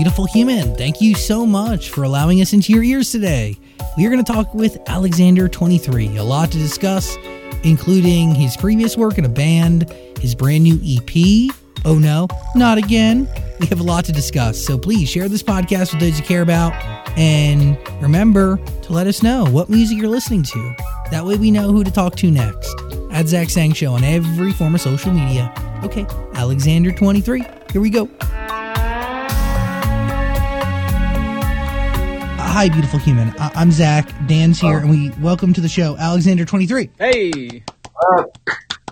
beautiful human. Thank you so much for allowing us into your ears today. We are going to talk with Alexander 23. A lot to discuss, including his previous work in a band, his brand new EP. Oh no, not again. We have a lot to discuss, so please share this podcast with those you care about. And remember to let us know what music you're listening to. That way we know who to talk to next. At Zach Sang Show on every form of social media. Okay, Alexander23. Here we go. Hi, beautiful human. I- I'm Zach. Dan's here, and we welcome to the show Alexander23. Hey, Uh,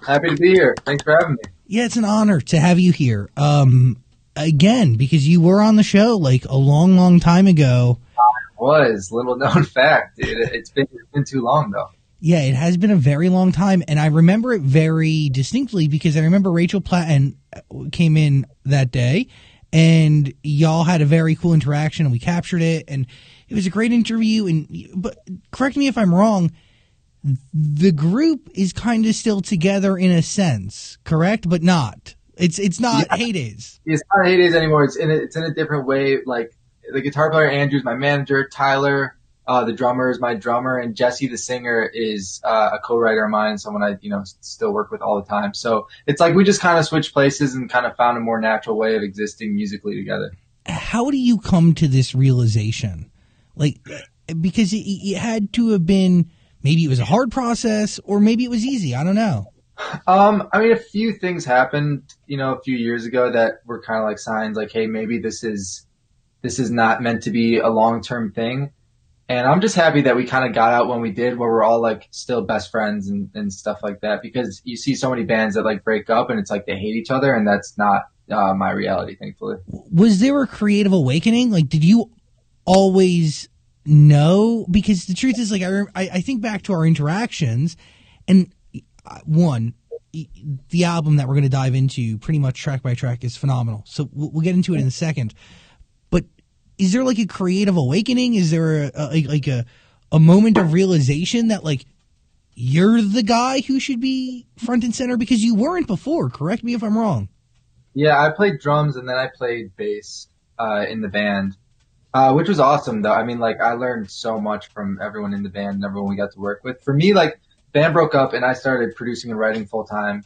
happy to be here. Thanks for having me. Yeah, it's an honor to have you here. Um, again, because you were on the show like a long, long time ago. I Was little known fact. It's been it's been too long though. Yeah, it has been a very long time, and I remember it very distinctly because I remember Rachel Platten came in that day, and y'all had a very cool interaction, and we captured it, and it was a great interview. And but correct me if I'm wrong, the group is kind of still together in a sense, correct? But not. It's it's not Yeah. Heydaze. It's not Heydaze anymore. It's in a, it's in a different way. Like the guitar player Andrew's my manager. Tyler, uh, the drummer is my drummer, and Jesse the singer is uh, a co-writer of mine, someone I you know still work with all the time. So it's like we just kind of switched places and kind of found a more natural way of existing musically together. how do you come to this realization? Like, because it, it had to have been maybe it was a hard process or maybe it was easy. I don't know. Um, I mean, a few things happened, you know, a few years ago that were kind of like signs, like, hey, maybe this is this is not meant to be a long term thing. And I'm just happy that we kind of got out when we did, where we're all like still best friends and, and stuff like that. Because you see so many bands that like break up and it's like they hate each other, and that's not uh, my reality, thankfully. Was there a creative awakening? Like, did you always know? Because the truth is, like, I I, think back to our interactions, and uh, one. The album that we're going to dive into, pretty much track by track, is phenomenal. So we'll, we'll get into it in a second. But is there like a creative awakening? Is there a, a like a a moment of realization that like you're the guy who should be front and center because you weren't before? Correct me if I'm wrong. Yeah, I played drums and then I played bass uh, in the band, uh, which was awesome though. I mean, like I learned so much from everyone in the band and everyone we got to work with. For me, like band broke up and I started producing and writing full time.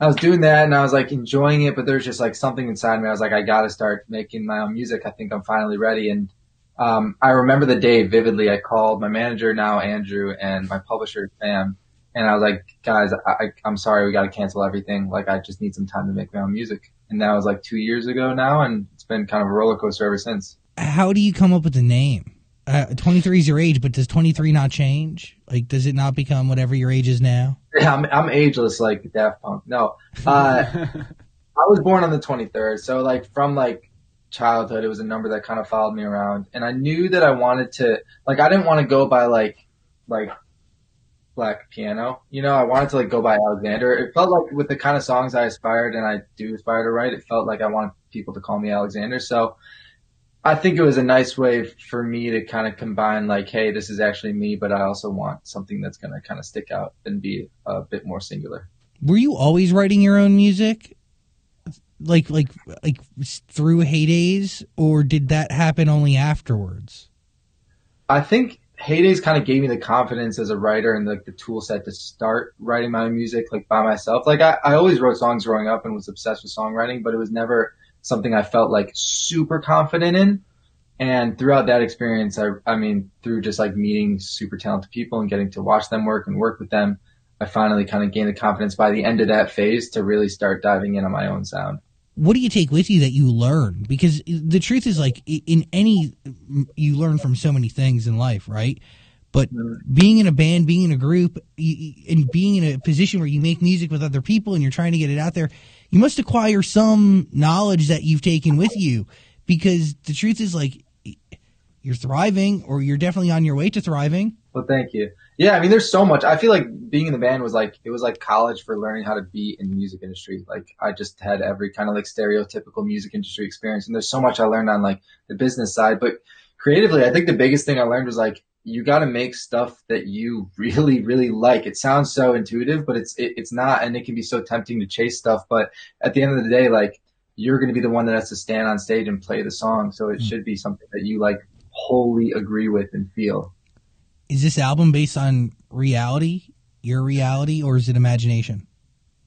I was doing that and I was like enjoying it, but there's just like something inside me. I was like, I got to start making my own music. I think I'm finally ready. And um, I remember the day vividly. I called my manager now, Andrew, and my publisher, Sam, and I was like, guys, I, I'm sorry, we got to cancel everything. Like, I just need some time to make my own music. And that was like two years ago now, and it's been kind of a roller coaster ever since. How do you come up with the name? Uh, 23 is your age, but does 23 not change? Like, does it not become whatever your age is now? Yeah, I'm, I'm ageless like Daft Punk. No, uh, I was born on the 23rd, so like from like childhood, it was a number that kind of followed me around, and I knew that I wanted to like I didn't want to go by like like Black Piano, you know, I wanted to like go by Alexander. It felt like with the kind of songs I aspired and I do aspire to write, it felt like I wanted people to call me Alexander. So I think it was a nice way for me to kind of combine like, hey, this is actually me, but I also want something that's going to kind of stick out and be a bit more singular. Were you always writing your own music? Like, like, like through Heydaze, or did that happen only afterwards? I think Heydaze kind of gave me the confidence as a writer and like the tool set to start writing my own music like by myself. Like I, I always wrote songs growing up and was obsessed with songwriting, but it was never something I felt like super confident in. And throughout that experience, I, I mean, through just like meeting super talented people and getting to watch them work and work with them, I finally kind of gained the confidence by the end of that phase to really start diving in on my own sound. What do you take with you that you learn? Because the truth is, like, in any, you learn from so many things in life, right? But mm-hmm. being in a band, being in a group, and being in a position where you make music with other people and you're trying to get it out there, you must acquire some knowledge that you've taken with you. Because the truth is, like, you're thriving, or you're definitely on your way to thriving. Well, thank you. Yeah, I mean, there's so much. I feel like being in the band was like it was like college for learning how to be in the music industry. Like I just had every kind of like stereotypical music industry experience, and there's so much I learned on like the business side. But creatively, I think the biggest thing I learned was like you got to make stuff that you really, really like. It sounds so intuitive, but it's it, it's not, and it can be so tempting to chase stuff. But at the end of the day, like you're going to be the one that has to stand on stage and play the song. So it mm. should be something that you like wholly agree with and feel. Is this album based on reality, your reality, or is it imagination?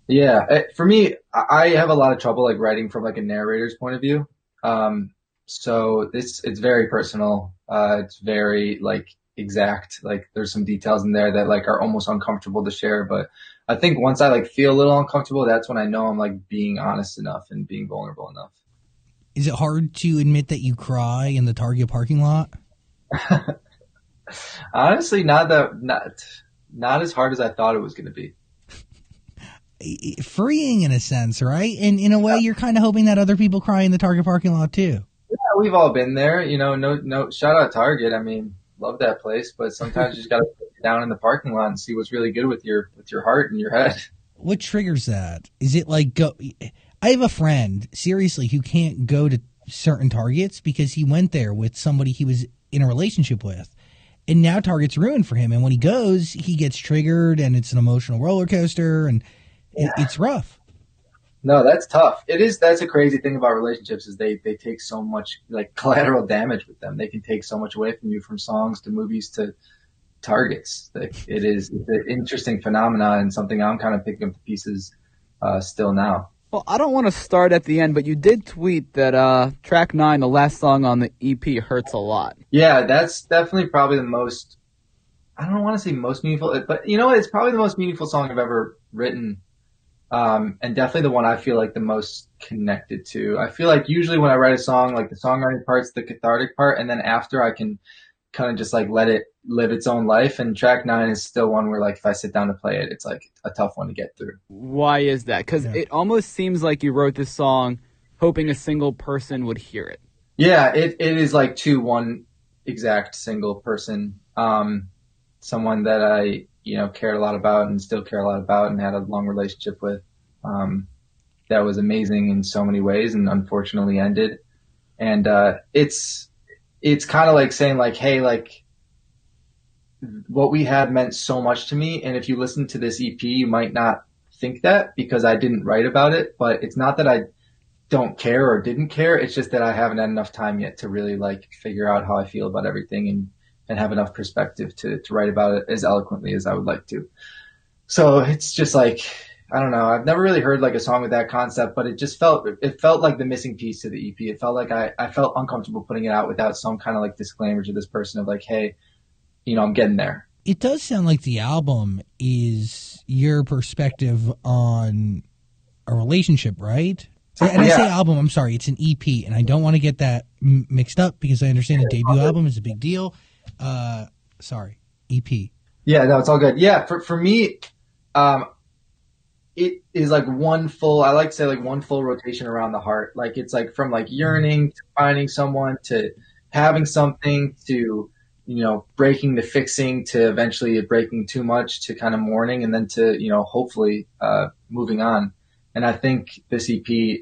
Yeah, eh, for me, I have a lot of trouble like writing from like a narrator's point of view. Um, so this it's very personal. Uh, it's very like exact. Like there's some details in there that like are almost uncomfortable to share. But I think once I like feel a little uncomfortable, that's when I know I'm like being honest enough and being vulnerable enough. Is it hard to admit that you cry in the Target parking lot? Honestly, not that not not as hard as I thought it was going to be. Freeing in a sense, right? And in a way, you're kind of hoping that other people cry in the Target parking lot too. Yeah, we've all been there. You know, no, no. Shout out Target. I mean, love that place, but sometimes you just got to put down in the parking lot and see what's really good with your with your heart and your head. What triggers that? Is it like go? I have a friend seriously who can't go to certain targets because he went there with somebody he was in a relationship with. And now Target's ruined for him. And when he goes, he gets triggered and it's an emotional roller coaster and yeah. it's rough. No, that's tough. It is. That's a crazy thing about relationships is they, they take so much like collateral damage with them. They can take so much away from you from songs to movies to targets. Like it is it's an interesting phenomenon and something I'm kind of picking up the pieces uh, still now. Well, I don't want to start at the end, but you did tweet that uh, track nine, the last song on the EP, hurts a lot. Yeah, that's definitely probably the most. I don't want to say most meaningful, but you know, it's probably the most meaningful song I've ever written, um, and definitely the one I feel like the most connected to. I feel like usually when I write a song, like the songwriting part's the cathartic part, and then after I can kind of just like let it live its own life. And track nine is still one where like if I sit down to play it, it's like a tough one to get through. Why is that? Because yeah. it almost seems like you wrote this song hoping a single person would hear it. Yeah, it, it is like to one exact single person. Um, someone that I, you know, cared a lot about and still care a lot about and had a long relationship with. Um, that was amazing in so many ways and unfortunately ended. And, uh, it's, it's kind of like saying like, Hey, like what we had meant so much to me. And if you listen to this EP, you might not think that because I didn't write about it, but it's not that I don't care or didn't care. It's just that I haven't had enough time yet to really like figure out how I feel about everything and, and have enough perspective to, to write about it as eloquently as I would like to. So it's just like, I don't know. I've never really heard like a song with that concept, but it just felt, it felt like the missing piece to the EP. It felt like I, I felt uncomfortable putting it out without some kind of like disclaimer to this person of like, Hey, you know, I'm getting there. It does sound like the album is your perspective on a relationship, right? And yeah. I say album, I'm sorry, it's an EP, and I don't want to get that mixed up because I understand a debut album is a big deal. Uh, sorry, EP. Yeah, no, it's all good. Yeah, for for me, um, it is like one full. I like to say like one full rotation around the heart. Like it's like from like yearning to finding someone to having something to you know, breaking to fixing to eventually breaking too much to kind of mourning and then to, you know, hopefully, uh, moving on. And I think this EP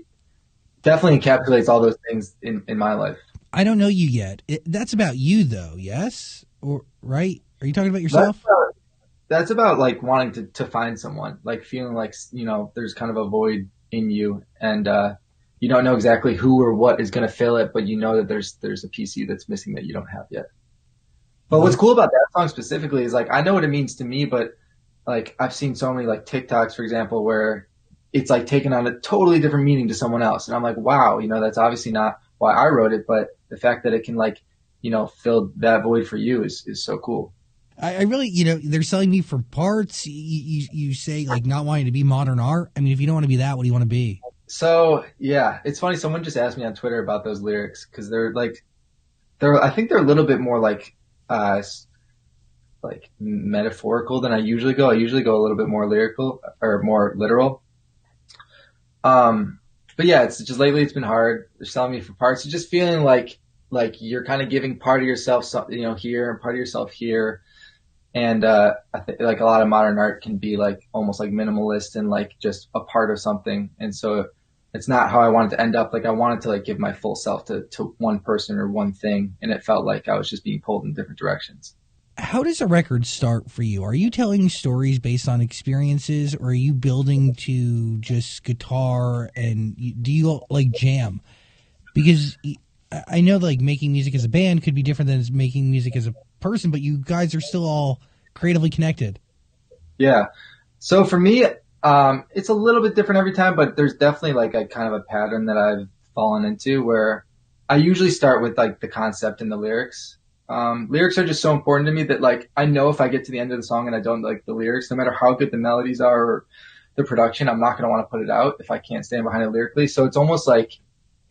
definitely encapsulates all those things in, in my life. I don't know you yet. It, that's about you though. Yes. Or right. Are you talking about yourself? That's about, that's about like wanting to, to find someone, like feeling like, you know, there's kind of a void in you and, uh, you don't know exactly who or what is going to fill it, but you know that there's, there's a piece of you that's missing that you don't have yet. But what's cool about that song specifically is like I know what it means to me, but like I've seen so many like TikToks, for example, where it's like taken on a totally different meaning to someone else, and I'm like, wow, you know, that's obviously not why I wrote it, but the fact that it can like, you know, fill that void for you is is so cool. I, I really, you know, they're selling me for parts. You, you, you say like not wanting to be modern art. I mean, if you don't want to be that, what do you want to be? So yeah, it's funny. Someone just asked me on Twitter about those lyrics because they're like, they're I think they're a little bit more like uh, like metaphorical than I usually go. I usually go a little bit more lyrical or more literal. Um, but yeah, it's just lately it's been hard. They're selling me for parts. It's just feeling like like you're kind of giving part of yourself, you know, here and part of yourself here. And uh, I think like a lot of modern art can be like almost like minimalist and like just a part of something. And so it's not how I wanted to end up. Like I wanted to like give my full self to, to one person or one thing. And it felt like I was just being pulled in different directions. How does a record start for you? Are you telling stories based on experiences, or are you building to just guitar and do you like jam? Because I know like making music as a band could be different than making music as a person, but you guys are still all creatively connected. Yeah. So for me, um, it's a little bit different every time, but there's definitely like a kind of a pattern that I've fallen into where I usually start with like the concept and the lyrics. Um, lyrics are just so important to me that like I know if I get to the end of the song and I don't like the lyrics, no matter how good the melodies are or the production, I'm not going to want to put it out if I can't stand behind it lyrically. So it's almost like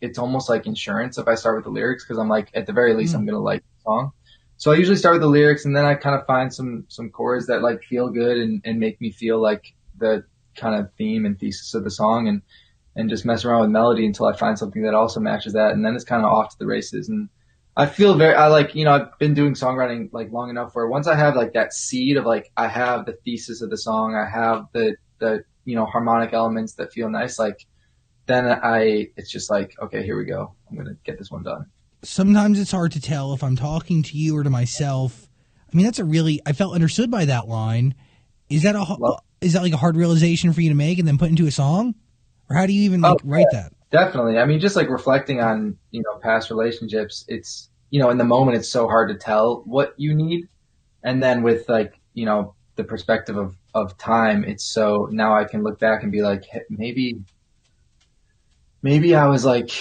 it's almost like insurance if I start with the lyrics because I'm like at the very least Mm. I'm going to like the song. So I usually start with the lyrics and then I kind of find some some chords that like feel good and, and make me feel like the kind of theme and thesis of the song and and just mess around with melody until I find something that also matches that and then it's kind of off to the races and I feel very I like you know I've been doing songwriting like long enough where once I have like that seed of like I have the thesis of the song I have the the you know harmonic elements that feel nice like then I it's just like okay here we go I'm gonna get this one done Sometimes it's hard to tell if I'm talking to you or to myself. I mean, that's a really I felt understood by that line. Is that a Well- is that like a hard realization for you to make and then put into a song, or how do you even like Oh, write that? Definitely. I mean, just like reflecting on, you know, past relationships, it's, you know, in the moment, it's so hard to tell what you need. And then with like, you know, the perspective of, of time, it's so now I can look back and be like, "Hey, maybe, maybe I was like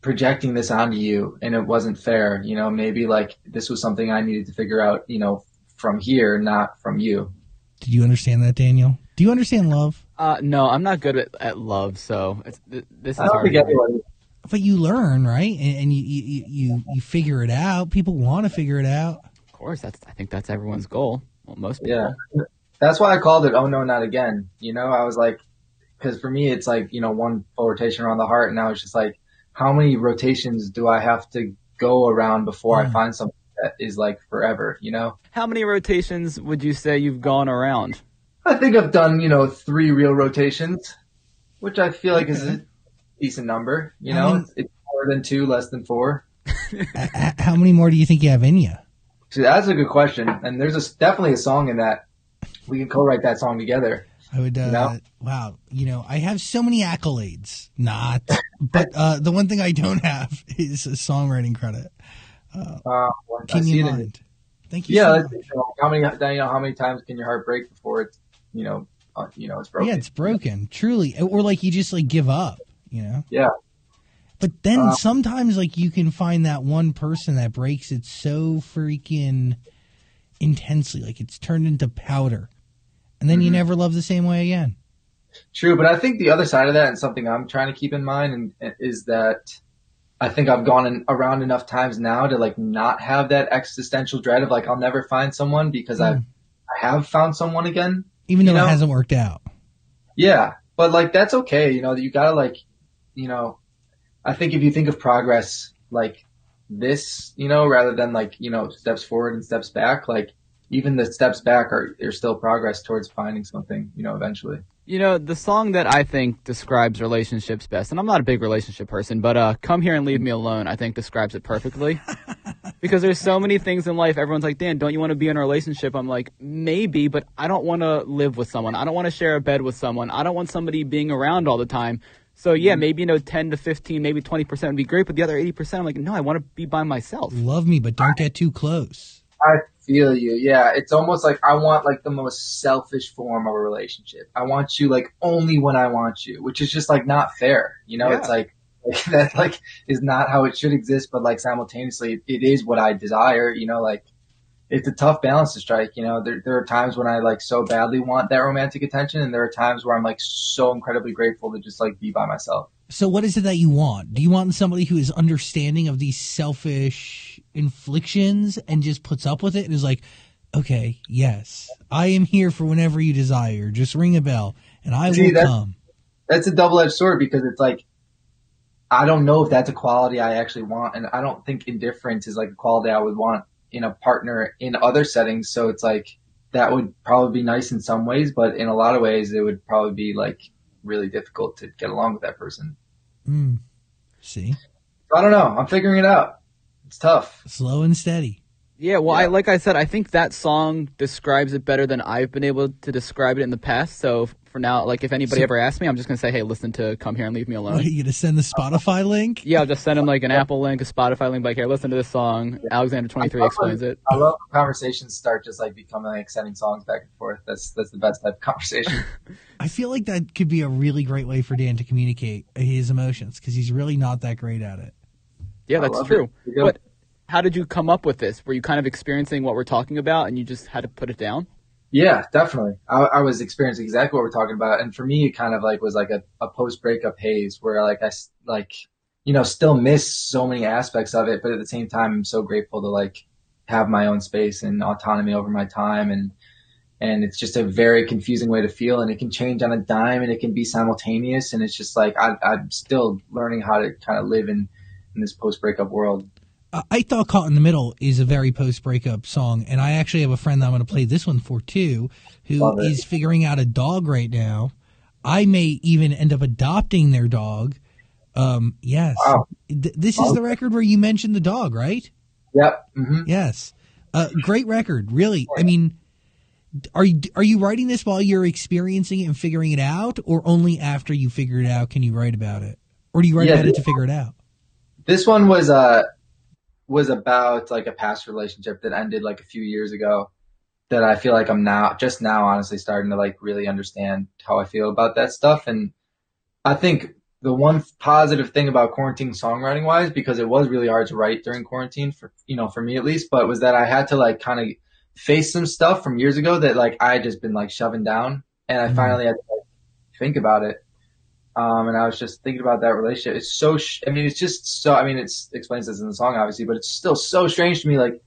projecting this onto you and it wasn't fair. You know, maybe like this was something I needed to figure out, you know, from here, not from you. Did you understand that, Daniel? Do you understand love? Uh, no, I'm not good at, at love, so it's, th- this is I don't hard. think everyone But you learn, right? And, and you, you you you figure it out. People want to figure it out. Of course, that's I think that's everyone's goal. Well, most people. Yeah. That's why I called it Oh No Not Again. You know, I was like, because for me, it's like, you know, one full rotation around the heart. And now it's just like, how many rotations do I have to go around before I Mm. find something that is like forever, you know? How many rotations would you say you've gone around? I think I've done, you know, three real rotations, which I feel like is a decent number, you I know? mean- it's, it's more than two, less than four. How many more do you think you have in you? So that's a good question. And there's a, definitely a song in that. We can co-write that song together. I would. Uh, No. Wow. You know, I have so many accolades. Not, but uh, the one thing I don't have is a songwriting credit. Uh, see me it in in- mind. Thank you. Yeah, so you know, how many you know how many times can your heart break before it's you know uh, you know it's broken? Yeah, it's broken. Truly, or like you just like give up. You know. Yeah. But then Uh, sometimes like you can find that one person that breaks it so freaking intensely, like it's turned into powder, and then you Mhm. never love the same way again. True, but I think the other side of that and something I'm trying to keep in mind and is that I think I've gone in, around enough times now to like not have that existential dread of like I'll never find someone because I've Mm. I have found someone again. Even though You know? it hasn't worked out. Yeah, but like that's okay. You know, you gotta like, you know, I think if you think of progress like this, you know, rather than like you know steps forward and steps back, like even the steps back are are still progress towards finding something, you know, eventually. You know, the song that I think describes relationships best, and I'm not a big relationship person, but uh, Come Here and Leave Me Alone, I think describes it perfectly. because there's so many things in life. Everyone's like, Dan, don't you want to be in a relationship? I'm like, maybe, but I don't want to live with someone. I don't want to share a bed with someone. I don't want somebody being around all the time. So yeah, mm-hmm. maybe, you know, 10 to 15, maybe 20% would be great, but the other 80%, I'm like, no, I want to be by myself. Love me, but don't get too close. I feel you. Yeah, it's almost like I want like the most selfish form of a relationship. I want you like only when I want you, which is just like not fair. You know, Yeah. it's like, like that like is not how it should exist, but like simultaneously it is what I desire. You know, like it's a tough balance to strike. You know, there there are times when I like so badly want that romantic attention, and there are times where I'm like so incredibly grateful to just like be by myself. So, what is it that you want? Do you want somebody who is understanding of these selfish inflictions and just puts up with it and is like, okay, yes, I am here for whenever you desire. Just ring a bell and I See, will that's- come. that's a double edged sword because it's like I don't know if that's a quality I actually want, and I don't think indifference is like a quality I would want in a partner in other settings. So it's like that would probably be nice in some ways, but in a lot of ways it would probably be like really difficult to get along with that person. Mm. See, I don't know. I'm figuring it out. It's tough. slow and steady. Yeah, well, I like I said, I think that song describes it better than I've been able to describe it in the past. So for now, like if anybody So- ever asks me, I'm just gonna say, hey, listen to "Come Here and Leave Me Alone." What, are you gonna send the Spotify link? Yeah, I'll just send him like an Apple link, a Spotify link, like here, listen to this song. Alexander twenty three explains it. I love conversations start just like becoming like sending songs back and forth. That's that's the best type of conversation. I feel like that could be a really great way for Dan to communicate his emotions because he's really not that great at it. Yeah, that's true. it. But how did you come up with this? Were you kind of experiencing what we're talking about, and you just had to put it down? Yeah, definitely. I, I was experiencing exactly what we're talking about, and for me, it kind of like was like a, a post breakup haze where like I, like you know still miss so many aspects of it, but at the same time, I'm so grateful to like have my own space and autonomy over my time, and and it's just a very confusing way to feel, and it can change on a dime, and it can be simultaneous, and it's just like I, I'm still learning how to kind of live in in this post breakup world. Uh, I thought "Caught in the Middle" is a very post-breakup song, and I actually have a friend that I'm going to play this one for too, who is figuring out a dog right now. I may even end up adopting their dog. Um, yes, Wow. Th- this is the record where you mentioned the dog, right? Yep. hmm Yes, uh, great record, really. I mean, are you are you writing this while you're experiencing it and figuring it out, or only after you figure it out can you write about it, or do you write Yeah, about it to figure it out? this one was uh was about like a past relationship that ended like a few years ago that I feel like I'm now just now honestly starting to like really understand how I feel about that stuff. And I think the one positive thing about quarantine songwriting wise because it was really hard to write during quarantine for you know for me at least but was that I had to like kind of face some stuff from years ago that like I had just been like shoving down. And I Mhm. finally had to like, think about it um, and I was just thinking about that relationship. It's so, sh- I mean, it's just so, I mean, it explains this in the song, obviously, but it's still so strange to me. Like,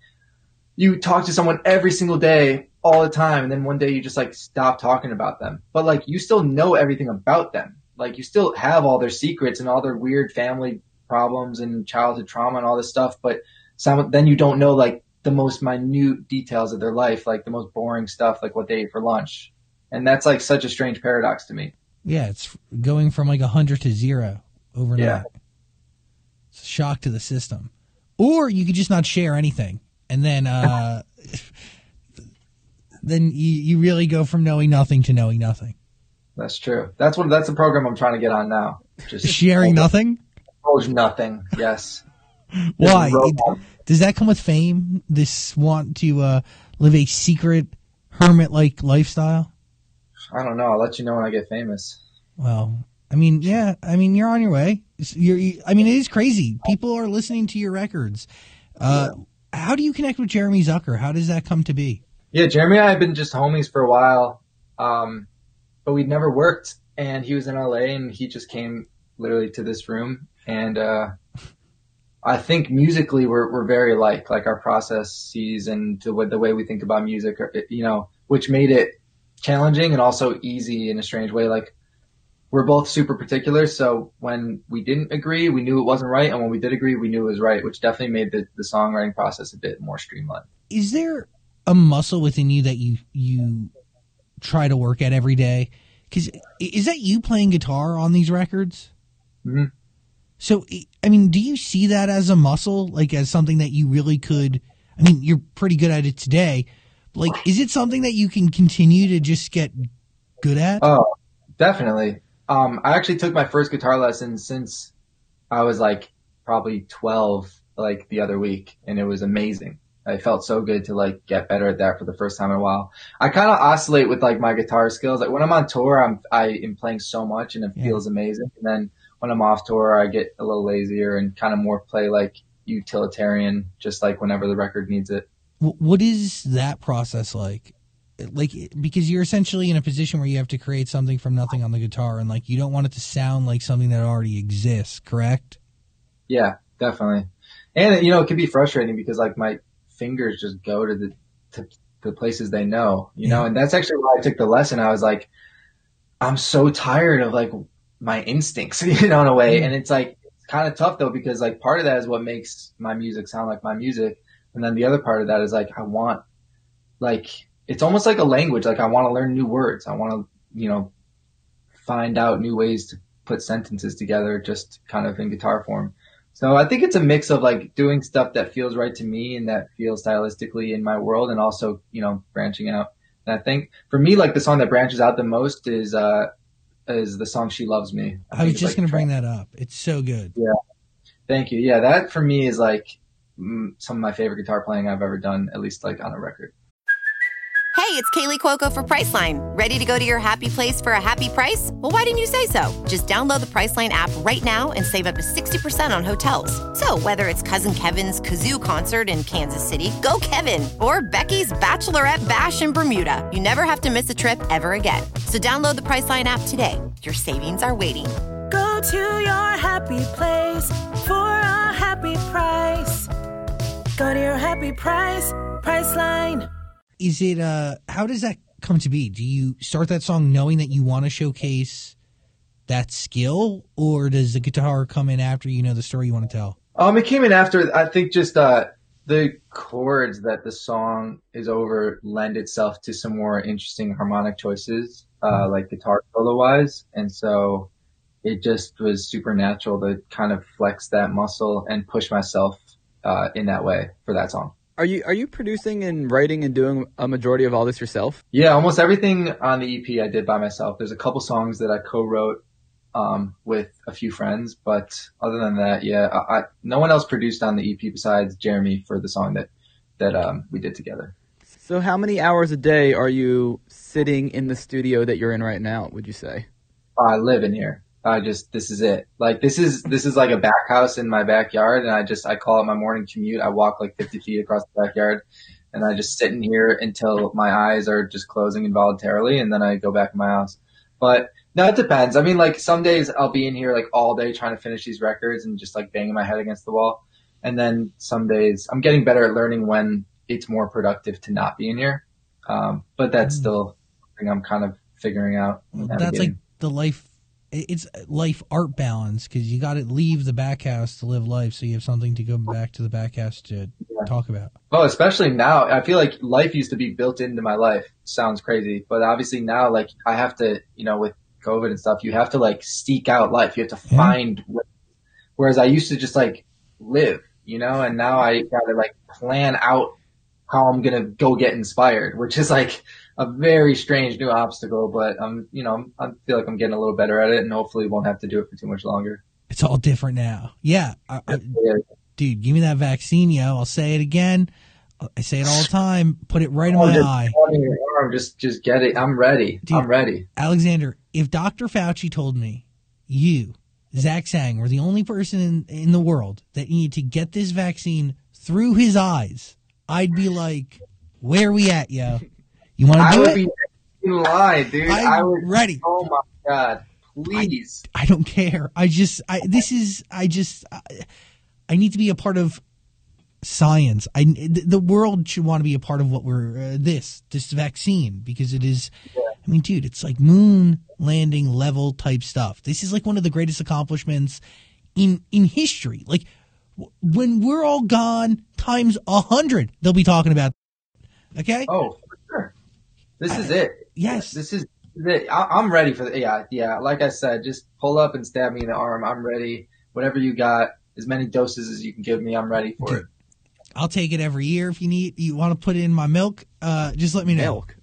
you talk to someone every single day, all the time, and then one day you just like stop talking about them. But like, you still know everything about them. Like, you still have all their secrets and all their weird family problems and childhood trauma and all this stuff. But some, then you don't know like the most minute details of their life, like the most boring stuff, like what they ate for lunch. And that's like such a strange paradox to me. Yeah, it's going from like a hundred to zero overnight. Yeah. It's a shock to the system. Or you could just not share anything, and then uh, then you, you really go from knowing nothing to knowing nothing. That's true. That's what that's the program I'm trying to get on now. Just Sharing nothing. divulge nothing. Yes. Why? Does that come with fame? This want to uh, live a secret hermit-like lifestyle? I don't know. I'll let you know when I get famous. Well, I mean, yeah, I mean, you're on your way. You're, you, I mean, it is crazy. People are listening to your records. Uh, How do you connect with Jeremy Zucker? How does that come to be? Yeah, Jeremy and I have been just homies for a while, um, but we'd never worked. And he was in LA, and he just came literally to this room. And uh, I think musically, we're we're very alike. Like our processes and the way, the way we think about music, are, you know, which made it challenging and also easy in a strange way. Like we're both super particular, so when we didn't agree, we knew it wasn't right, and when we did agree, we knew it was right, which definitely made the, the songwriting process a bit more streamlined. Is there a muscle within you that you you try to work at every day? Because is that you playing guitar on these records? Mhm. So, I mean, do you see that as a muscle, like as something that you really could? I mean, you're pretty good at it today. Like, is it something that you can continue to just get good at? Oh, definitely. Um, I actually took my first guitar lesson since I was like probably 12, like the other week, and it was amazing. I felt so good to like get better at that for the first time in a while. I kind of oscillate with like my guitar skills. Like when I'm on tour, I'm I am playing so much and it Yeah. feels amazing. And then when I'm off tour, I get a little lazier and kind of more play like utilitarian, just like whenever the record needs it. Wh- what is that process like? Like, because you're essentially in a position where you have to create something from nothing on the guitar, and like you don't want it to sound like something that already exists. Correct? Yeah, definitely. And you know, it can be frustrating because like my fingers just go to the to the places they know, you know, and that's actually why I took the lesson. I was like, I'm so tired of like my instincts, you know, in a way. Mm. And it's like it's kind of tough though because like part of that is what makes my music sound like my music, and then the other part of that is like I want like it's almost like a language. Like I want to learn new words. I want to you know find out new ways to put sentences together, just kind of in guitar form. So I think it's a mix of like doing stuff that feels right to me and that feels stylistically in my world and also, you know, branching out. And I think for me, like the song that branches out the most is, uh, is the song "She Loves Me." I, I was just like gonna bring that up. It's so good. Yeah, thank you. Yeah, that for me is like some of my favorite guitar playing I've ever done, at least like on a record. Hey, it's Kaley Cuoco for Priceline. Ready to go to your happy place for a happy price? Well, why didn't you say so? Just download the Priceline app right now and save up to sixty percent on hotels. So whether it's Cousin Kevin's kazoo concert in Kansas City, go Kevin, or Becky's bachelorette bash in Bermuda, you never have to miss a trip ever again. So download the Priceline app today. Your savings are waiting. Go to your happy place for a happy price. Go to your happy price, Priceline. Is it uh how does that come to be? Do you start that song knowing that you want to showcase that skill or does the guitar come in after you know the story you want to tell? Um it came in after I think just uh the chords that the song is over lend itself to some more interesting harmonic choices, uh, mm-hmm. like guitar solo wise. And so it just was super natural to kind of flex that muscle and push myself, uh, in that way for that song. Are you are you producing and writing and doing a majority of all this yourself? Yeah, almost everything on the EP I did by myself. There's a couple songs that I co-wrote um, with a few friends, but other than that, yeah, I, I, no one else produced on the EP besides Jeremy for the song that that um, we did together. So, how many hours a day are you sitting in the studio that you're in right now? Would you say? I live in here. I just this is it. Like this is this is like a back house in my backyard, and I just I call it my morning commute. I walk like 50 feet across the backyard, and I just sit in here until my eyes are just closing involuntarily, and then I go back in my house. But no, it depends. I mean, like some days I'll be in here like all day trying to finish these records and just like banging my head against the wall, and then some days I'm getting better at learning when it's more productive to not be in here. Um, but that's mm. still something I'm kind of figuring out. That's like the life it's life art balance because you got to leave the back house to live life, so you have something to go back to the back house to yeah. talk about. Oh, especially now, I feel like life used to be built into my life. Sounds crazy, but obviously now, like I have to, you know, with COVID and stuff, you have to like seek out life. You have to find. Whereas I used to just like live, you know, and now I got to like plan out how I'm gonna go get inspired, which is like a very strange new obstacle, but I'm, you know, I feel like I'm getting a little better at it, and hopefully won't have to do it for too much longer. It's all different now. Yeah, I, I, dude, give me that vaccine, yo. I'll say it again. I say it all the time. Put it right oh, in my oh, eye. Arm, just, just get it. I'm ready. Dude, I'm ready. Alexander, if Dr. Fauci told me you, Zach Sang, were the only person in, in the world that needed to get this vaccine through his eyes, I'd be like, "Where we at, yo?" You want to do it? Be in dude. I'm I was ready. Oh my god, please. I, I, don't care. I just, I this is, I just, I, I need to be a part of science. I the world should want to be a part of what we're uh, this this vaccine because it is. Yeah. I mean, dude, it's like moon landing level type stuff. This is like one of the greatest accomplishments in in history. Like when we're all gone, times a hundred, they'll be talking about. Okay. Oh, this is it. Yes. This is it. I, am ready for the, yeah, yeah. Like I said, just pull up and stab me in the arm. I'm ready. Whatever you got, as many doses as you can give me, I'm ready for it. I'll take it every year if you need. You want to put it in my milk? Uh, just let me know. Milk.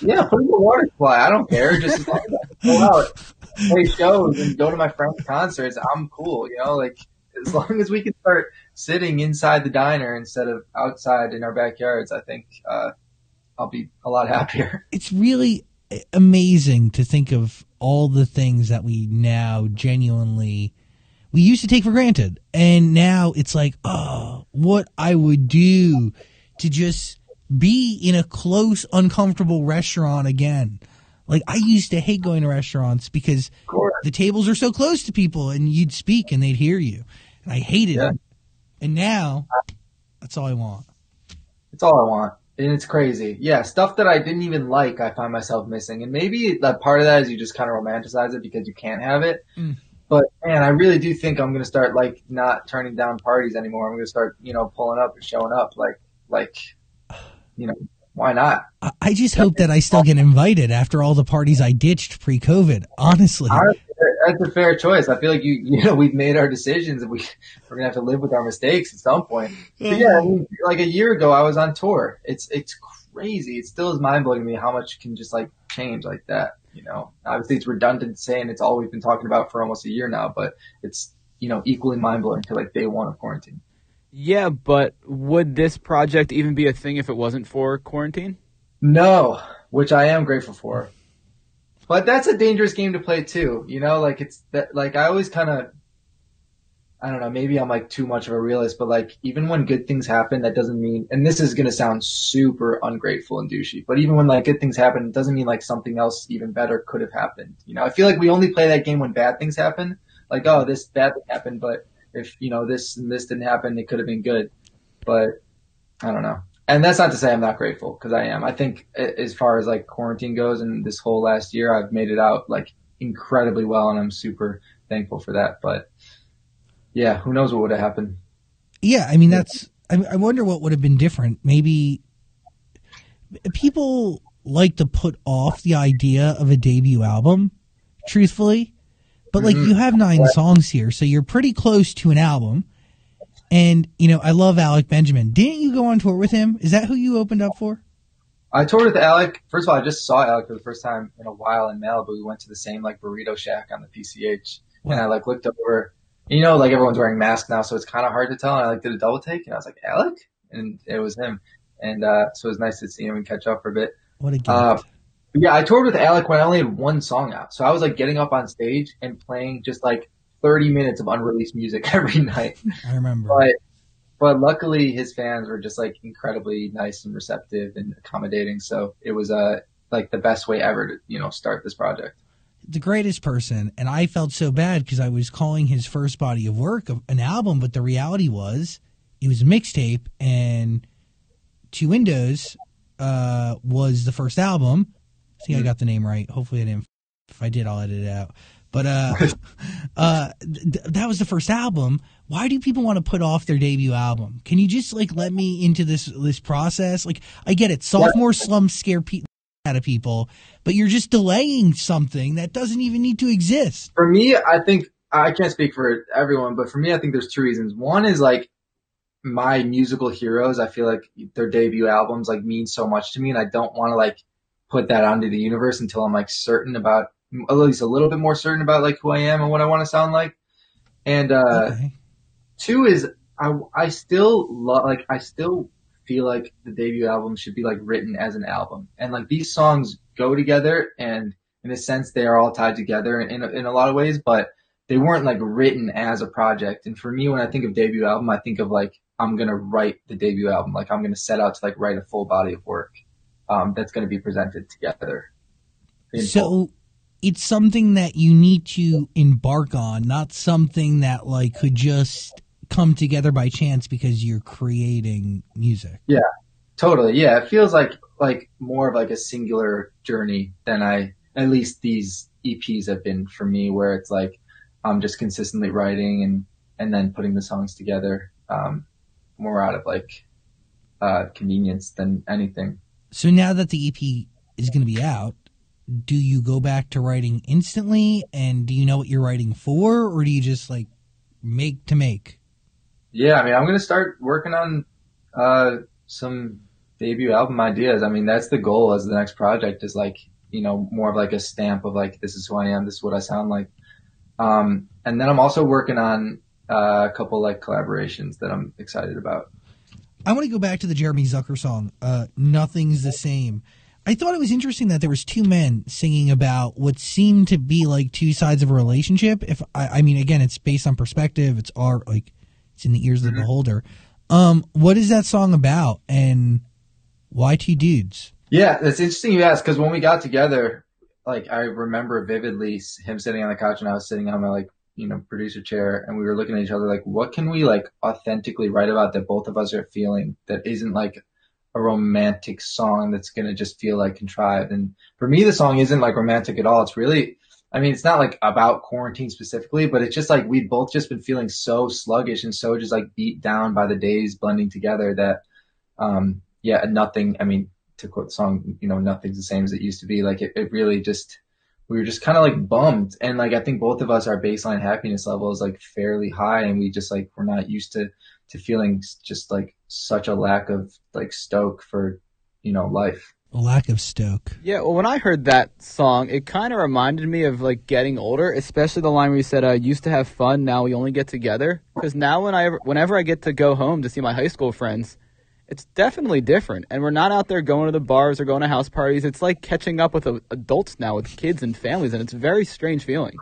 yeah, put in the water supply. I don't care. Just as long as I pull out, play shows, and go to my friends' concerts. I'm cool. You know, like as long as we can start sitting inside the diner instead of outside in our backyards, I think uh, I'll be a lot happier. It's really amazing to think of all the things that we now genuinely we used to take for granted. And now it's like oh what i would do to just be in a close uncomfortable restaurant again. Like i used to hate going to restaurants because the tables are so close to people and you'd speak and they'd hear you. And i hated yeah. it. And now that's all i want. It's all i want and it's crazy. Yeah, stuff that I didn't even like, I find myself missing. And maybe that part of that is you just kind of romanticize it because you can't have it. Mm. But man, I really do think I'm gonna start like not turning down parties anymore. I'm gonna start, you know, pulling up and showing up. Like, like, you know, why not? I just hope that I still get invited after all the parties I ditched pre-COVID. Honestly, Honestly that's a fair choice. I feel like you, you know, we've made our decisions and we, we're gonna have to live with our mistakes at some point. But yeah, I mean, like a year ago, I was on tour. It's, it's crazy. It still is mind blowing to me how much can just like change like that. You know, obviously it's redundant saying it's all we've been talking about for almost a year now, but it's, you know, equally mind blowing to like day one of quarantine. Yeah, but would this project even be a thing if it wasn't for quarantine? No, which I am grateful for. But that's a dangerous game to play too. You know, like it's that, like I always kind of, I don't know, maybe I'm like too much of a realist, but like even when good things happen, that doesn't mean, and this is going to sound super ungrateful and douchey, but even when like good things happen, it doesn't mean like something else even better could have happened. You know, I feel like we only play that game when bad things happen. Like, oh, this bad thing happened, but if, you know, this and this didn't happen, it could have been good. But I don't know and that's not to say I'm not grateful because I am. I think as far as like quarantine goes and this whole last year, I've made it out like incredibly well, and I'm super thankful for that. But yeah, who knows what would have happened? Yeah, I mean that's. I, I wonder what would have been different. Maybe people like to put off the idea of a debut album, truthfully. But like mm-hmm. you have nine songs here, so you're pretty close to an album. And you know, I love Alec Benjamin. Didn't you go on tour with him? Is that who you opened up for? I toured with Alec. First of all, I just saw Alec for the first time in a while in Malibu. We went to the same like burrito shack on the PCH, wow. and I like looked over. You know, like everyone's wearing masks now, so it's kind of hard to tell. And I like did a double take, and I was like, Alec, and it was him. And uh, so it was nice to see him and catch up for a bit. What a gift. Uh, yeah, I toured with Alec when I only had one song out, so I was like getting up on stage and playing just like 30 minutes of unreleased music every night. I remember. But, but luckily his fans were just like incredibly nice and receptive and accommodating. So it was, uh, like the best way ever to, you know, start this project. The greatest person. And I felt so bad because I was calling his first body of work an album, but the reality was it was a mixtape and Two Windows, uh, was the first album. I think I mm-hmm. got the name right. Hopefully I didn't. If I did, I'll edit it out. But uh, uh, th- that was the first album. Why do people want to put off their debut album? Can you just like let me into this this process? Like, I get it, sophomore slums scare people out of people, but you're just delaying something that doesn't even need to exist. For me, I think I can't speak for everyone, but for me, I think there's two reasons. One is like my musical heroes. I feel like their debut albums like mean so much to me, and I don't want to like put that onto the universe until I'm like certain about at least a little bit more certain about like who I am and what I want to sound like. And uh, okay. two is I I still love like I still feel like the debut album should be like written as an album, and like these songs go together, and in a sense they are all tied together in a, in a lot of ways, but they weren't like written as a project. And for me, when I think of debut album, I think of like I'm gonna write the debut album, like I'm gonna set out to like write a full body of work um, that's gonna be presented together. So it's something that you need to embark on, not something that like could just come together by chance because you're creating music. Yeah, totally. Yeah, it feels like like more of like a singular journey than I at least these EPs have been for me, where it's like I'm just consistently writing and and then putting the songs together um, more out of like uh, convenience than anything. So now that the EP is going to be out, do you go back to writing instantly? And do you know what you're writing for? Or do you just like make to make? Yeah i mean i'm going to start working on uh, some debut album ideas. I mean that's the goal as the next project is like you know more of like a stamp of like this is who i am this is what i sound like. Um, and then i'm also working on uh, a couple like collaborations that i'm excited about. I want to go back to the jeremy zucker song uh, nothing's the same I thought it was interesting that there was two men singing about what seemed to be like two sides of a relationship. If I, I mean, again, it's based on perspective. It's art, like it's in the ears of the mm-hmm. beholder. Um, what is that song about, and why two dudes? Yeah, it's interesting you ask because when we got together, like I remember vividly him sitting on the couch and I was sitting on my like you know producer chair, and we were looking at each other like, what can we like authentically write about that both of us are feeling that isn't like a romantic song that's going to just feel like contrived. And for me, the song isn't like romantic at all. It's really, I mean, it's not like about quarantine specifically, but it's just like we've both just been feeling so sluggish and so just like beat down by the days blending together that, um, yeah, nothing, I mean, to quote the song, you know, nothing's the same as it used to be. Like it, it really just we were just kind of like bummed. And like, I think both of us, our baseline happiness level is like fairly high and we just like, we're not used to, to feeling just like such a lack of like stoke for, you know, life. A lack of stoke. Yeah, well, when I heard that song, it kind of reminded me of like getting older, especially the line where you said, "I uh, used to have fun, now we only get together." Because now, when I whenever I get to go home to see my high school friends, it's definitely different. And we're not out there going to the bars or going to house parties. It's like catching up with adults now, with kids and families, and it's a very strange feeling.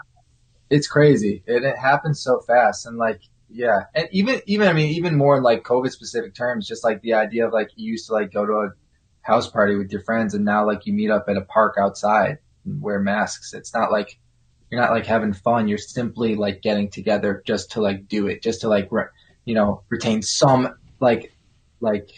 It's crazy, and it happens so fast. And like, yeah, and even even I mean, even more in like COVID specific terms, just like the idea of like you used to like go to a house party with your friends, and now like you meet up at a park outside and wear masks. It's not like you're not like having fun. You're simply like getting together just to like do it, just to like re- you know retain some like like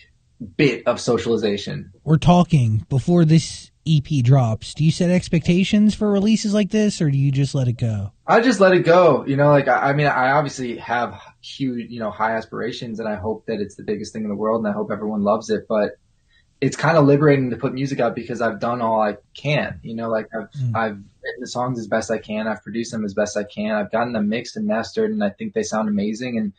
bit of socialization. We're talking before this EP drops. Do you set expectations for releases like this, or do you just let it go? I just let it go. You know, like I, I mean, I obviously have huge, you know, high aspirations, and I hope that it's the biggest thing in the world, and I hope everyone loves it. But it's kind of liberating to put music out because I've done all I can. You know, like I've mm. I've written the songs as best I can, I've produced them as best I can, I've gotten them mixed and mastered, and I think they sound amazing. And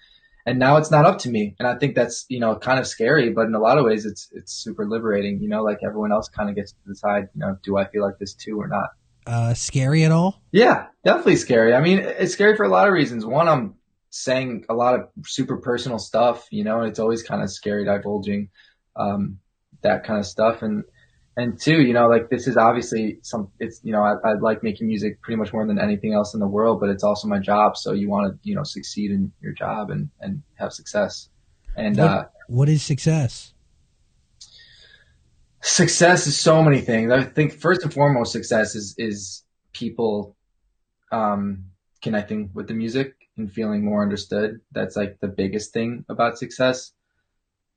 and now it's not up to me. And I think that's, you know, kind of scary, but in a lot of ways it's, it's super liberating, you know, like everyone else kind of gets to decide, you know, do I feel like this too or not? Uh, scary at all? Yeah, definitely scary. I mean, it's scary for a lot of reasons. One, I'm saying a lot of super personal stuff, you know, and it's always kind of scary divulging, um, that kind of stuff. And, and two, you know, like this is obviously some, it's, you know, I, I like making music pretty much more than anything else in the world, but it's also my job. So you want to, you know, succeed in your job and, and have success. And, what, uh, what is success? Success is so many things. I think first and foremost, success is, is people, um, connecting with the music and feeling more understood. That's like the biggest thing about success.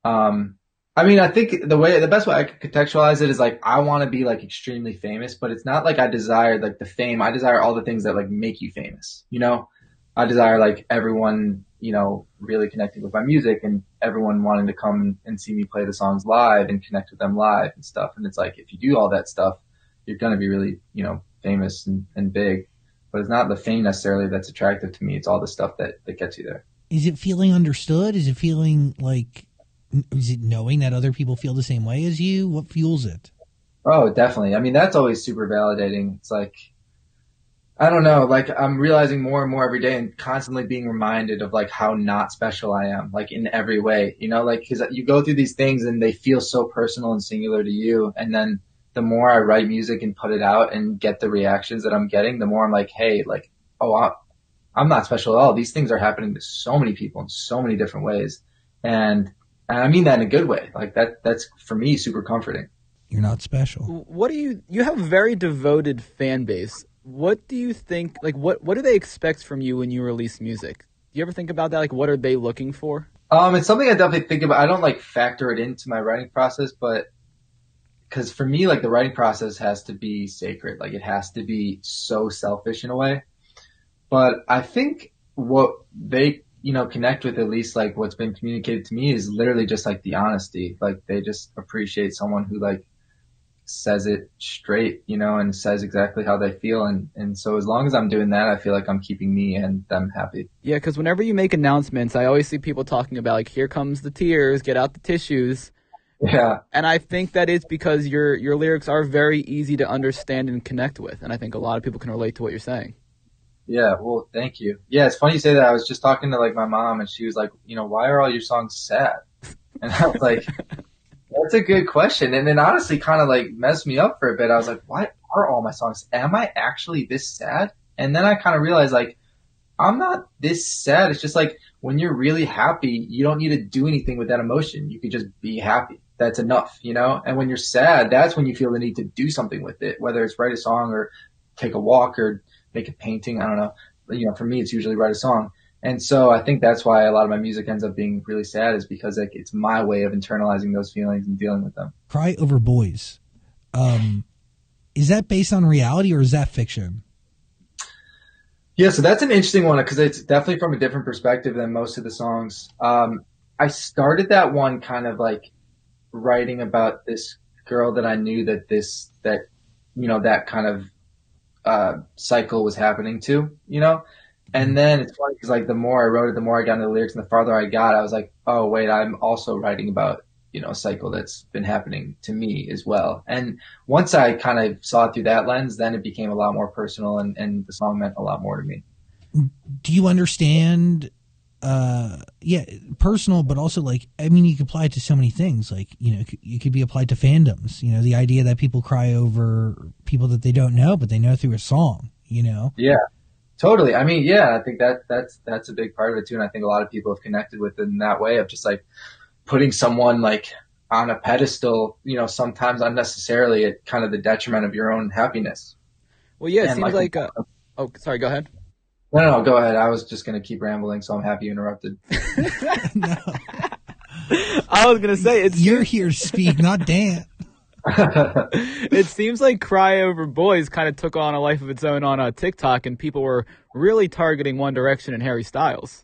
Um, I mean, I think the way, the best way I could contextualize it is like, I want to be like extremely famous, but it's not like I desire like the fame. I desire all the things that like make you famous, you know? I desire like everyone, you know, really connecting with my music and everyone wanting to come and see me play the songs live and connect with them live and stuff. And it's like, if you do all that stuff, you're going to be really, you know, famous and, and big, but it's not the fame necessarily that's attractive to me. It's all the stuff that, that gets you there. Is it feeling understood? Is it feeling like is it knowing that other people feel the same way as you? What fuels it? Oh, definitely. I mean, that's always super validating. It's like, I don't know, like I'm realizing more and more every day and constantly being reminded of like how not special I am, like in every way, you know, like cause you go through these things and they feel so personal and singular to you. And then the more I write music and put it out and get the reactions that I'm getting, the more I'm like, Hey, like, oh, I'm not special at all. These things are happening to so many people in so many different ways. And and I mean that in a good way. Like that, that's for me super comforting. You're not special. What do you, you have a very devoted fan base. What do you think, like, what, what do they expect from you when you release music? Do you ever think about that? Like, what are they looking for? Um, it's something I definitely think about. I don't like factor it into my writing process, but because for me, like the writing process has to be sacred. Like it has to be so selfish in a way. But I think what they you know, connect with at least like what's been communicated to me is literally just like the honesty. Like they just appreciate someone who like says it straight, you know, and says exactly how they feel. And, and so as long as I'm doing that, I feel like I'm keeping me and them happy. Yeah. Cause whenever you make announcements, I always see people talking about like, here comes the tears, get out the tissues. Yeah. And I think that is because your, your lyrics are very easy to understand and connect with. And I think a lot of people can relate to what you're saying. Yeah, well, thank you. Yeah, it's funny you say that. I was just talking to like my mom, and she was like, you know, why are all your songs sad? And I was like, that's a good question. And then honestly, kind of like messed me up for a bit. I was like, why are all my songs? Am I actually this sad? And then I kind of realized like, I'm not this sad. It's just like when you're really happy, you don't need to do anything with that emotion. You can just be happy. That's enough, you know? And when you're sad, that's when you feel the need to do something with it, whether it's write a song or take a walk or make a painting. I don't know. You know, for me, it's usually write a song. And so I think that's why a lot of my music ends up being really sad is because like it's my way of internalizing those feelings and dealing with them. Cry over boys. Um, is that based on reality or is that fiction? Yeah, so that's an interesting one because it's definitely from a different perspective than most of the songs. Um, I started that one kind of like writing about this girl that I knew that this, that, you know, that kind of uh, cycle was happening too, you know? And then it's funny because like the more I wrote it, the more I got into the lyrics and the farther I got, I was like, oh wait, I'm also writing about, you know, a cycle that's been happening to me as well. And once I kind of saw it through that lens, then it became a lot more personal and, and the song meant a lot more to me. Do you understand uh yeah personal but also like i mean you could apply it to so many things. Like you know it could be applied to fandoms. You know the idea that people cry over people that they don't know but they know through a song you know? Yeah totally. I mean yeah i think that that's that's a big part of it too and i think a lot of people have connected with it in that way of just like putting someone like on a pedestal you know sometimes unnecessarily at kind of the detriment of your own happiness. Well yeah it And, seems like- like, uh, oh sorry go ahead no no no go ahead. I was just going to keep rambling so i'm happy you interrupted. No i was gonna say it's you're here to speak not dan. It seems like Cry Over Boys kind of took on a life of its own on uh, TikTok, and people were really targeting One Direction and Harry Styles.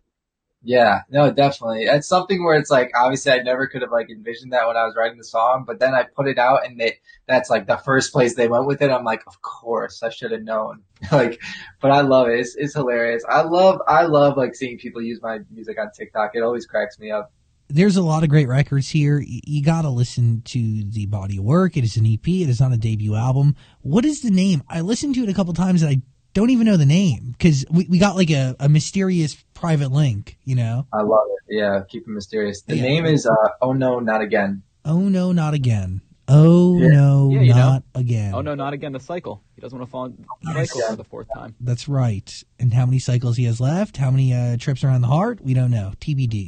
Yeah, no, definitely. It's something where it's like obviously I never could have like envisioned that when I was writing the song, but then I put it out and that's like the first place they went with it. I'm like, of course, I should have known. like, but I love it. It's, it's hilarious. I love I love like seeing people use my music on TikTok. It always cracks me up. there's a lot of great records here you gotta listen to the body of work it is an ep it is not a debut album what is the name i listened to it a couple times and i don't even know the name because we, we got like a, a mysterious private link you know I love it. Yeah, keep it mysterious. The Yeah. name is uh Oh No, Not Again. oh no not again oh Yeah. no Yeah, you know. not again Oh no, not again! The cycle. He doesn't want to fall in the cycle for the fourth time. that's right and how many cycles he has left how many uh, trips around the heart we don't know tbd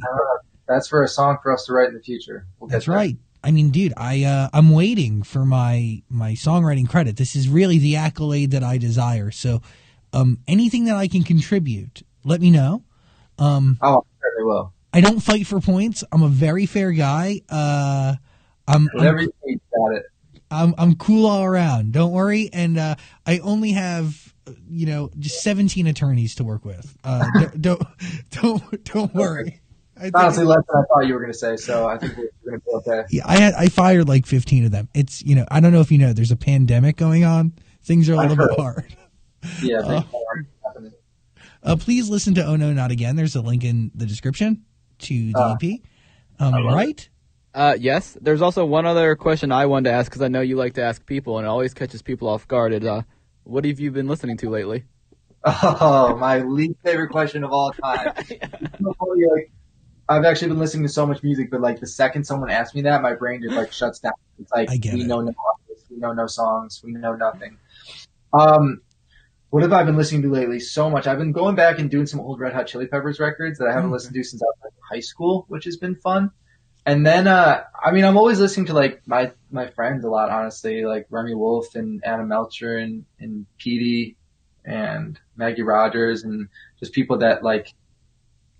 That's for a song for us to write in the future. We'll That's right. I mean, dude, I uh, I'm waiting for my my songwriting credit. This is really the accolade that I desire. So, um, anything that I can contribute, let me know. Um, Oh, I certainly will. I don't fight for points. I'm a very fair guy. Uh, I'm Whatever I'm, you got it. I'm I'm cool all around. Don't worry. And uh, I only have you know just 17 attorneys to work with. Uh, don't, don't don't don't worry. I Honestly, less than I thought you were going to say, so I think we're going to be okay. Yeah, I had, I fired like 15 of them. It's, you know, I don't know if you know, there's a pandemic going on. Things are a I've little bit heard. hard. Yeah, Uh, big part happening. Uh, please listen to Oh No Not Again. There's a link in the description to the Uh, EP. Um, right? Uh, yes. There's also one other question I wanted to ask because I know you like to ask people, and it always catches people off guard. Is, uh, what have you been listening to lately? Oh, my least favorite question of all time. It's so funny, like, I've actually been listening to so much music, but like the second someone asks me that, my brain just like shuts down. It's like I get we it. know no artists, we know no songs, we know nothing. Um, what have I been listening to lately? So much. I've been going back and doing some old Red Hot Chili Peppers records that I haven't Okay. listened to since I was in high school, which has been fun. And then, uh, I mean, I'm always listening to like my my friends a lot, honestly, like Remi Wolf and Anna Melcher and and Petey and Maggie Rogers and just people that like.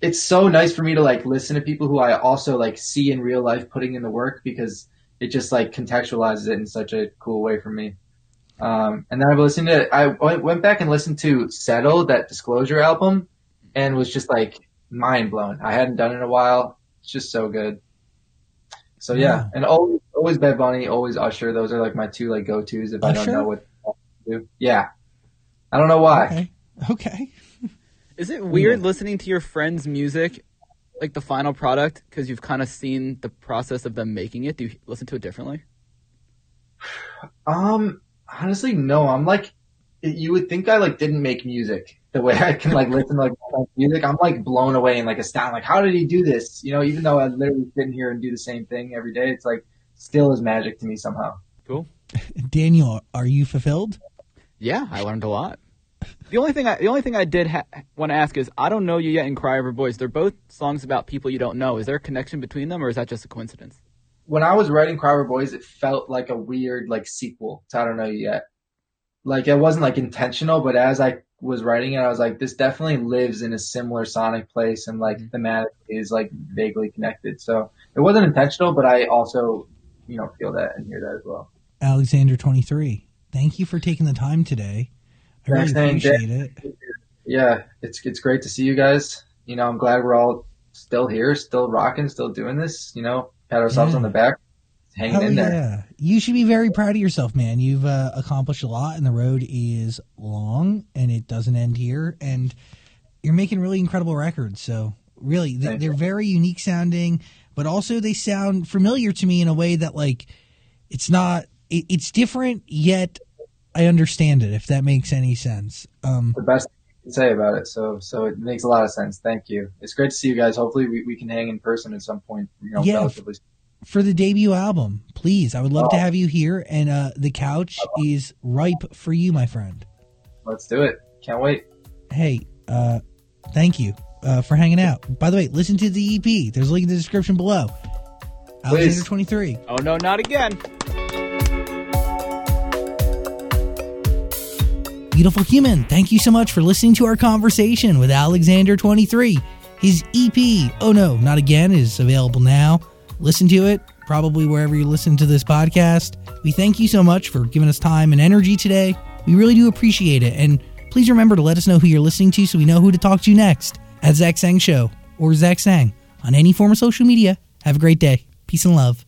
It's so nice for me to like listen to people who I also like see in real life putting in the work because it just like contextualizes it in such a cool way for me. Um, and then I've listened to, I went went back and listened to Settle, that Disclosure album, and was just like mind blown. I hadn't done it in a while. It's just so good. So yeah, Wow. and always, always Bad Bunny, always Usher. Those are like my two like go tos if I don't know what to do. Yeah, I don't know why. Okay. Okay. Is it weird listening to your friends' music, like the final product, because you've kind of seen the process of them making it? Do you listen to it differently? Um, honestly, no. I'm like, you would think I like didn't make music the way I can like listen to like music. I'm like blown away and like astounded. Like, how did he do this? You know, even though I literally sit in here and do the same thing every day, it's like still is magic to me somehow. Cool. Daniel, are you fulfilled? Yeah, I learned a lot. The only thing I the only thing I did ha- want to ask is I don't know you yet and Cry Over Boys. They're both songs about people you don't know. Is there a connection between them, or is that just a coincidence? When I was writing Cry Boys, it felt like a weird like sequel to I don't know you yet. Like it wasn't like intentional, but as I was writing it, I was like, this definitely lives in a similar sonic place and like mm-hmm. thematically is like vaguely connected. So it wasn't intentional, but I also, you know, feel that and hear that as well. Alexander 23. Thank you for taking the time today. I really Thanks, Dan. appreciate it. Yeah, it's it's great to see you guys. You know, I'm glad we're all still here, still rocking, still doing this. You know, pat ourselves Yeah. on the back. hanging Hell in there. yeah. You should be very proud of yourself, man. You've uh, accomplished a lot, and the road is long, and it doesn't end here. And you're making really incredible records. So, really, th- they're very unique sounding, but also they sound familiar to me in a way that, like, it's not, it, it's different, yet I understand it, if that makes any sense. Um, The best thing to say about it. So so it makes a lot of sense. Thank you. It's great to see you guys. Hopefully we, we can hang in person at some point. You know, Yeah. relatively. for the debut album, please, I would love to Oh. have you here, and uh, the couch is ripe for you, my friend. Let's do it. Can't wait. hey, uh, thank you uh, for hanging out. By the way, listen to the EP. There's a link in the description below. Alexander 23. Oh no, not again. Beautiful human, thank you so much for listening to our conversation with Alexander 23. His EP, Oh No, Not Again, is available now. Listen to it, probably wherever you listen to this podcast. We thank you so much for giving us time and energy today. We really do appreciate it. And please remember to let us know who you're listening to so we know who to talk to next at Zach Sang Show or Zach Sang on any form of social media. Have a great day. Peace and love.